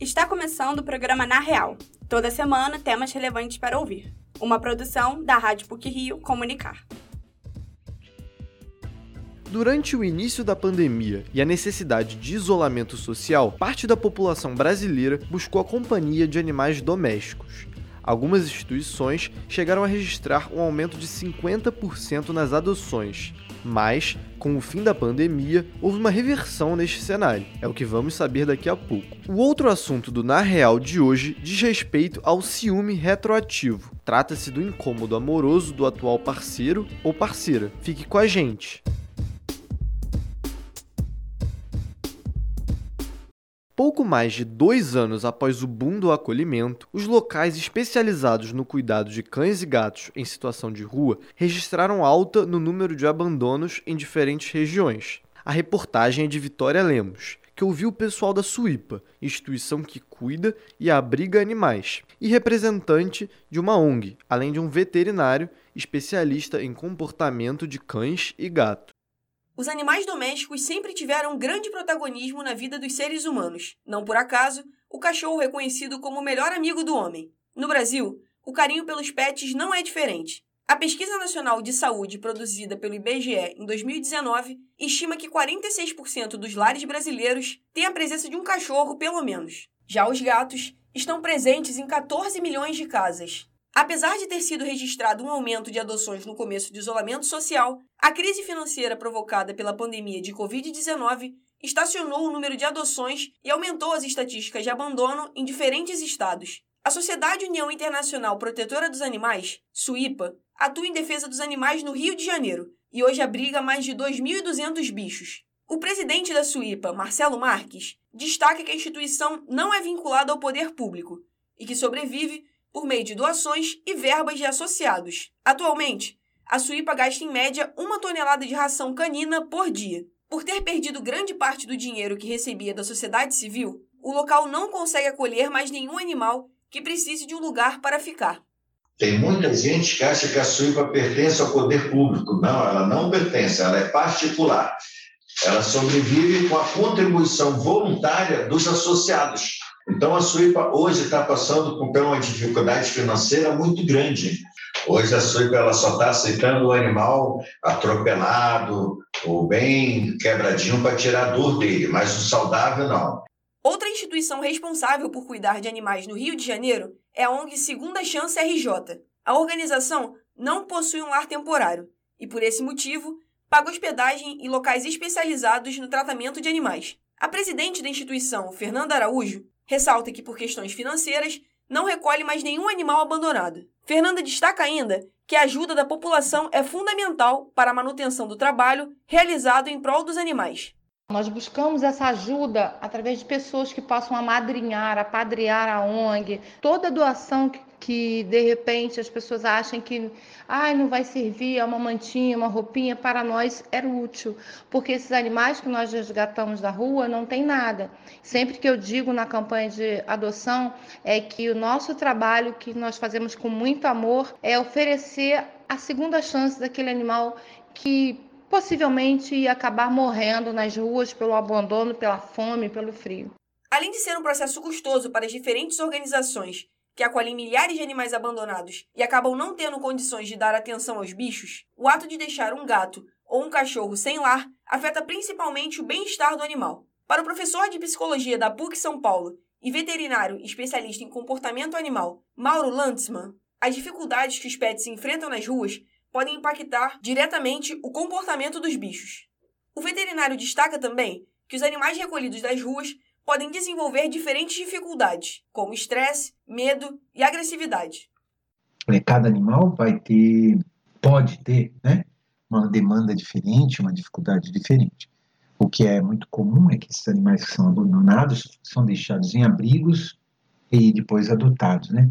Está começando o programa Na Real. Toda semana, temas relevantes para ouvir. Uma produção da Rádio PUC Rio Comunicar. Durante o início da pandemia e a necessidade de isolamento social, parte da população brasileira buscou a companhia de animais domésticos. Algumas instituições chegaram a registrar um aumento de 50% nas adoções, mas, com o fim da pandemia, houve uma reversão neste cenário. É o que vamos saber daqui a pouco. O outro assunto do Na Real de hoje diz respeito ao ciúme retroativo. Trata-se do incômodo amoroso do atual parceiro ou parceira. Fique com a gente. Pouco mais de dois anos após o boom do acolhimento, os locais especializados no cuidado de cães e gatos em situação de rua registraram alta no número de abandonos em diferentes regiões. A reportagem é de Vitória Lemos, que ouviu o pessoal da SUIPA, instituição que cuida e abriga animais, e representante de uma ONG, além de um veterinário especialista em comportamento de cães e gatos. Os animais domésticos sempre tiveram grande protagonismo na vida dos seres humanos. Não por acaso, o cachorro é conhecido como o melhor amigo do homem. No Brasil, o carinho pelos pets não é diferente. A Pesquisa Nacional de Saúde produzida pelo IBGE em 2019 estima que 46% dos lares brasileiros têm a presença de um cachorro, pelo menos. Já os gatos estão presentes em 14 milhões de casas. Apesar de ter sido registrado um aumento de adoções no começo do isolamento social, a crise financeira provocada pela pandemia de Covid-19 estacionou o número de adoções e aumentou as estatísticas de abandono em diferentes estados. A Sociedade União Internacional Protetora dos Animais, SUIPA, atua em defesa dos animais no Rio de Janeiro e hoje abriga mais de 2.200 bichos. O presidente da SUIPA, Marcelo Marques, destaca que a instituição não é vinculada ao poder público e que sobrevive por meio de doações e verbas de associados. Atualmente, a Suípa gasta em média uma tonelada de ração canina por dia. Por ter perdido grande parte do dinheiro que recebia da sociedade civil, o local não consegue acolher mais nenhum animal que precise de um lugar para ficar. Tem muita gente que acha que a Suípa pertence ao poder público. Não, ela não pertence, ela é particular. Ela sobrevive com a contribuição voluntária dos associados. Então, a Suípa hoje está passando por uma dificuldade financeira muito grande. Hoje, a Suípa ela só está aceitando o animal atropelado ou bem quebradinho para tirar a dor dele, mas o saudável não. Outra instituição responsável por cuidar de animais no Rio de Janeiro é a ONG Segunda Chance RJ. A organização não possui um lar temporário e, por esse motivo, paga hospedagem em locais especializados no tratamento de animais. A presidente da instituição, Fernanda Araújo, ressalta que, por questões financeiras, não recolhe mais nenhum animal abandonado. Fernanda destaca ainda que a ajuda da população é fundamental para a manutenção do trabalho realizado em prol dos animais. Nós buscamos essa ajuda através de pessoas que possam amadrinhar, apadrear a ONG. Toda doação que, que de repente as pessoas acham que ah, não vai servir, é uma mantinha, uma roupinha, para nós é útil, porque esses animais que nós resgatamos da rua não tem nada. Sempre que eu digo na campanha de adoção é que o nosso trabalho que nós fazemos com muito amor é oferecer a segunda chance daquele animal que possivelmente ia acabar morrendo nas ruas pelo abandono, pela fome, pelo frio. Além de ser um processo custoso para as diferentes organizações que acolhem milhares de animais abandonados e acabam não tendo condições de dar atenção aos bichos, o ato de deixar um gato ou um cachorro sem lar afeta principalmente o bem-estar do animal. Para o professor de psicologia da PUC São Paulo e veterinário especialista em comportamento animal, Mauro Lantzmann, as dificuldades que os pets enfrentam nas ruas podem impactar diretamente o comportamento dos bichos. O veterinário destaca também que os animais recolhidos das ruas podem desenvolver diferentes dificuldades, como estresse, medo e agressividade. É, cada animal vai ter, pode ter, né, uma demanda diferente, uma dificuldade diferente. O que é muito comum é que esses animais que são abandonados são deixados em abrigos e depois adotados, né?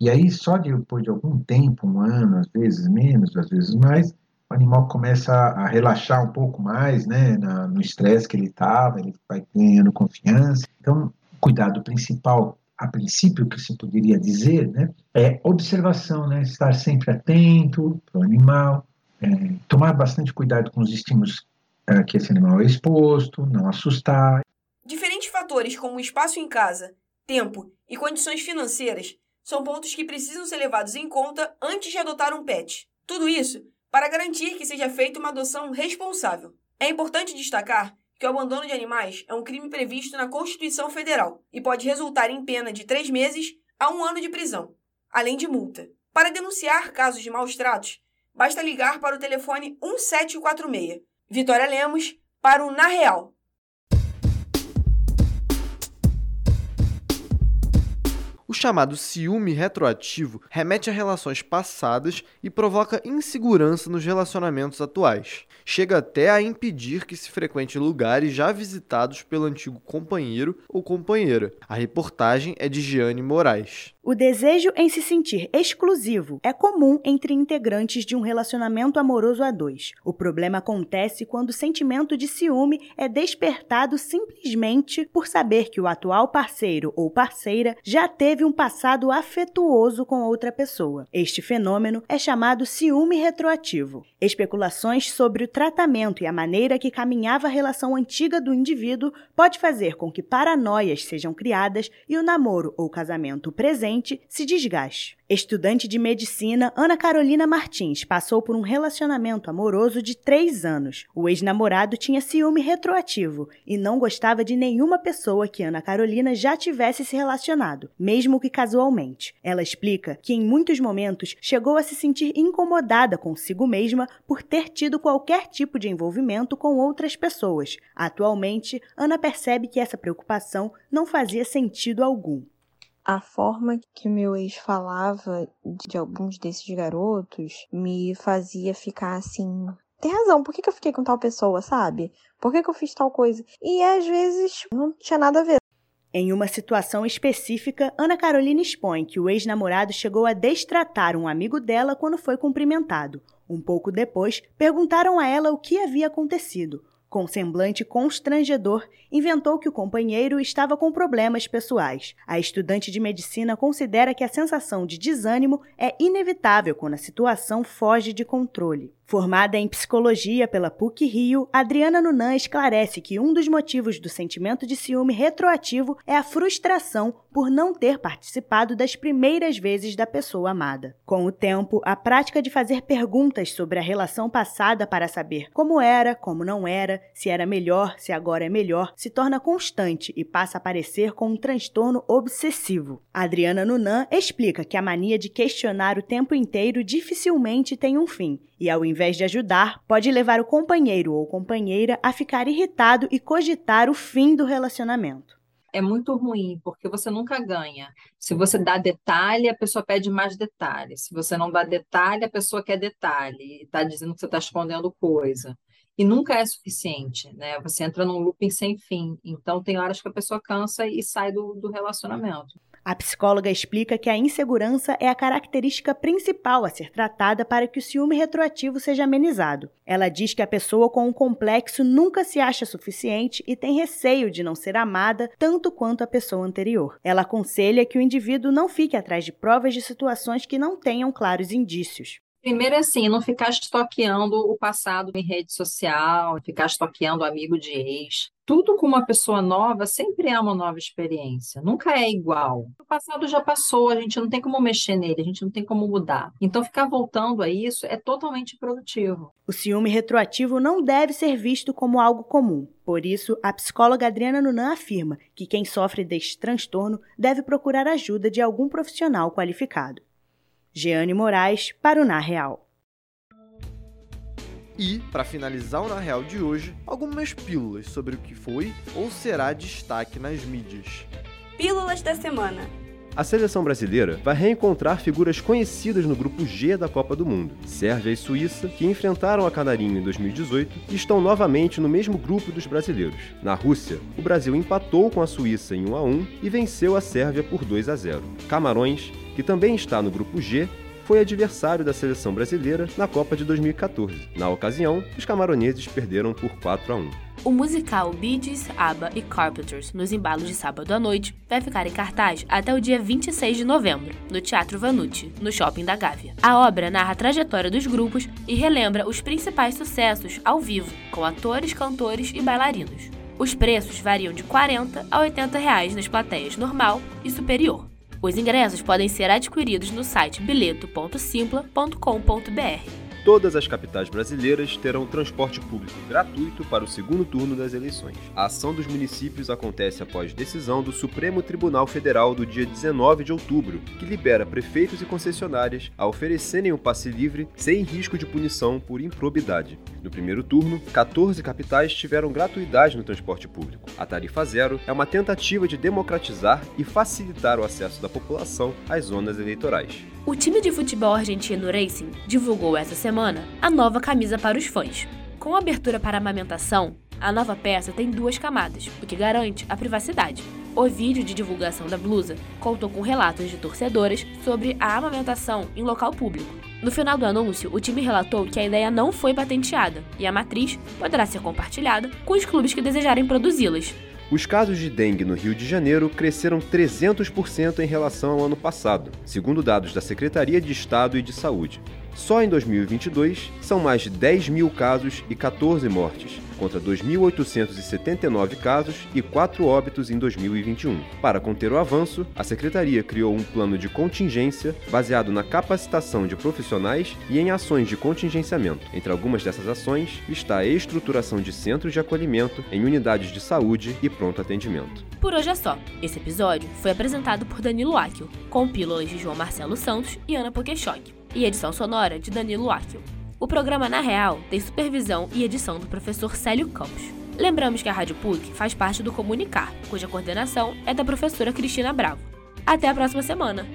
E aí, só depois de algum tempo, um ano, às vezes menos, às vezes mais, o animal começa a relaxar um pouco mais, né, no estresse que ele estava, ele vai ganhando confiança. Então, o cuidado principal, a princípio, que se poderia dizer, né, é observação, né, estar sempre atento para o animal, é, tomar bastante cuidado com os estímulos é, que esse animal é exposto, não assustar. Diferentes fatores, como espaço em casa tempo e condições financeiras são pontos que precisam ser levados em conta antes de adotar um pet. Tudo isso para garantir que seja feita uma adoção responsável. É importante destacar que o abandono de animais é um crime previsto na Constituição Federal e pode resultar em pena de três meses a um ano de prisão, além de multa. Para denunciar casos de maus tratos, basta ligar para o telefone 1746. Vitória Lemos, para o Na Real. O chamado ciúme retroativo remete a relações passadas e provoca insegurança nos relacionamentos atuais. Chega até a impedir que se frequente lugares já visitados pelo antigo companheiro ou companheira. A reportagem é de Giane Moraes. O desejo em se sentir exclusivo é comum entre integrantes de um relacionamento amoroso a dois. O problema acontece quando o sentimento de ciúme é despertado simplesmente por saber que o atual parceiro ou parceira já teve um passado afetuoso com outra pessoa. Este fenômeno é chamado ciúme retroativo. Especulações sobre o tratamento e a maneira que caminhava a relação antiga do indivíduo pode fazer com que paranoias sejam criadas e o namoro ou casamento presente se desgaste. Estudante de medicina, Ana Carolina Martins passou por um relacionamento amoroso de três anos. O ex-namorado tinha ciúme retroativo e não gostava de nenhuma pessoa que Ana Carolina já tivesse se relacionado, mesmo que casualmente. Ela explica que em muitos momentos chegou a se sentir incomodada consigo mesma por ter tido qualquer tipo de envolvimento com outras pessoas. Atualmente, Ana percebe que essa preocupação não fazia sentido algum a forma que meu ex falava de alguns desses garotos me fazia ficar assim. Tem razão, por que, eu fiquei com tal pessoa, sabe? Por que, que eu fiz tal coisa? E às vezes não tinha nada a ver. Em uma situação específica, Ana Carolina expõe que o ex-namorado chegou a destratar um amigo dela quando foi cumprimentado. Um pouco depois, perguntaram a ela o que havia acontecido. Com semblante constrangedor, inventou que o companheiro estava com problemas pessoais. A estudante de medicina considera que a sensação de desânimo é inevitável quando a situação foge de controle. Formada em psicologia pela PUC Rio, Adriana Nunan esclarece que um dos motivos do sentimento de ciúme retroativo é a frustração por não ter participado das primeiras vezes da pessoa amada. Com o tempo, a prática de fazer perguntas sobre a relação passada para saber como era, como não era, se era melhor, se agora é melhor, se torna constante e passa a aparecer com um transtorno obsessivo. Adriana Nunan explica que a mania de questionar o tempo inteiro dificilmente tem um fim e, ao invés de ajudar, pode levar o companheiro ou companheira a ficar irritado e cogitar o fim do relacionamento. É muito ruim, porque você nunca ganha. Se você dá detalhe, a pessoa pede mais detalhe. Se você não dá detalhe, a pessoa quer detalhe e está dizendo que você está escondendo coisa. E nunca é suficiente, né? Você entra num looping sem fim. Então, tem horas que a pessoa cansa e sai do, do relacionamento. A psicóloga explica que a insegurança é a característica principal a ser tratada para que o ciúme retroativo seja amenizado. Ela diz que a pessoa com um complexo nunca se acha suficiente e tem receio de não ser amada tanto quanto a pessoa anterior. Ela aconselha que o indivíduo não fique atrás de provas de situações que não tenham claros indícios. Primeiro é assim, não ficar estoqueando o passado em rede social, ficar estoqueando amigo de ex. Tudo com uma pessoa nova sempre é uma nova experiência, nunca é igual. O passado já passou, a gente não tem como mexer nele, a gente não tem como mudar. Então, ficar voltando a isso é totalmente produtivo. O ciúme retroativo não deve ser visto como algo comum. Por isso, a psicóloga Adriana Nunan afirma que quem sofre deste transtorno deve procurar ajuda de algum profissional qualificado. Jeane Moraes para o Na Real. E, para finalizar o Na Real de hoje, algumas pílulas sobre o que foi ou será destaque nas mídias. Pílulas da semana. A seleção brasileira vai reencontrar figuras conhecidas no grupo G da Copa do Mundo, Sérvia e Suíça, que enfrentaram a Canarinho em 2018 e estão novamente no mesmo grupo dos brasileiros. Na Rússia, o Brasil empatou com a Suíça em 1 a 1 e venceu a Sérvia por 2 a 0. Camarões que também está no grupo G, foi adversário da seleção brasileira na Copa de 2014. Na ocasião, os camaroneses perderam por 4 a 1. O musical Bee Gees, ABBA e Carpenters, nos embalos de sábado à noite, vai ficar em cartaz até o dia 26 de novembro, no Teatro Vanucci, no Shopping da Gávea. A obra narra a trajetória dos grupos e relembra os principais sucessos ao vivo, com atores, cantores e bailarinos. Os preços variam de R$ 40 a 80 reais nas plateias normal e superior. Os ingressos podem ser adquiridos no site bilheto.simpla.com.br. Todas as capitais brasileiras terão transporte público gratuito para o segundo turno das eleições. A ação dos municípios acontece após decisão do Supremo Tribunal Federal do dia 19 de outubro, que libera prefeitos e concessionárias a oferecerem o passe livre sem risco de punição por improbidade. No primeiro turno, 14 capitais tiveram gratuidade no transporte público. A tarifa zero é uma tentativa de democratizar e facilitar o acesso da população às zonas eleitorais. O time de futebol argentino Racing divulgou essa semana a nova camisa para os fãs. Com abertura para amamentação, a nova peça tem duas camadas, o que garante a privacidade. O vídeo de divulgação da blusa contou com relatos de torcedoras sobre a amamentação em local público. No final do anúncio, o time relatou que a ideia não foi patenteada e a matriz poderá ser compartilhada com os clubes que desejarem produzi-las. Os casos de dengue no Rio de Janeiro cresceram 300% em relação ao ano passado, segundo dados da Secretaria de Estado e de Saúde. Só em 2022, são mais de 10 mil casos e 14 mortes, contra 2.879 casos e 4 óbitos em 2021. Para conter o avanço, a Secretaria criou um plano de contingência baseado na capacitação de profissionais e em ações de contingenciamento. Entre algumas dessas ações está a estruturação de centros de acolhimento em unidades de saúde e pronto atendimento. Por hoje é só. Esse episódio foi apresentado por Danilo Akio, com pílulas de João Marcelo Santos e Ana Pokeshock, e edição sonora de Danilo Akio. O programa Na Real tem supervisão e edição do professor Célio Campos. Lembramos que a Rádio PUC faz parte do Comunicar, cuja coordenação é da professora Cristina Bravo. Até a próxima semana!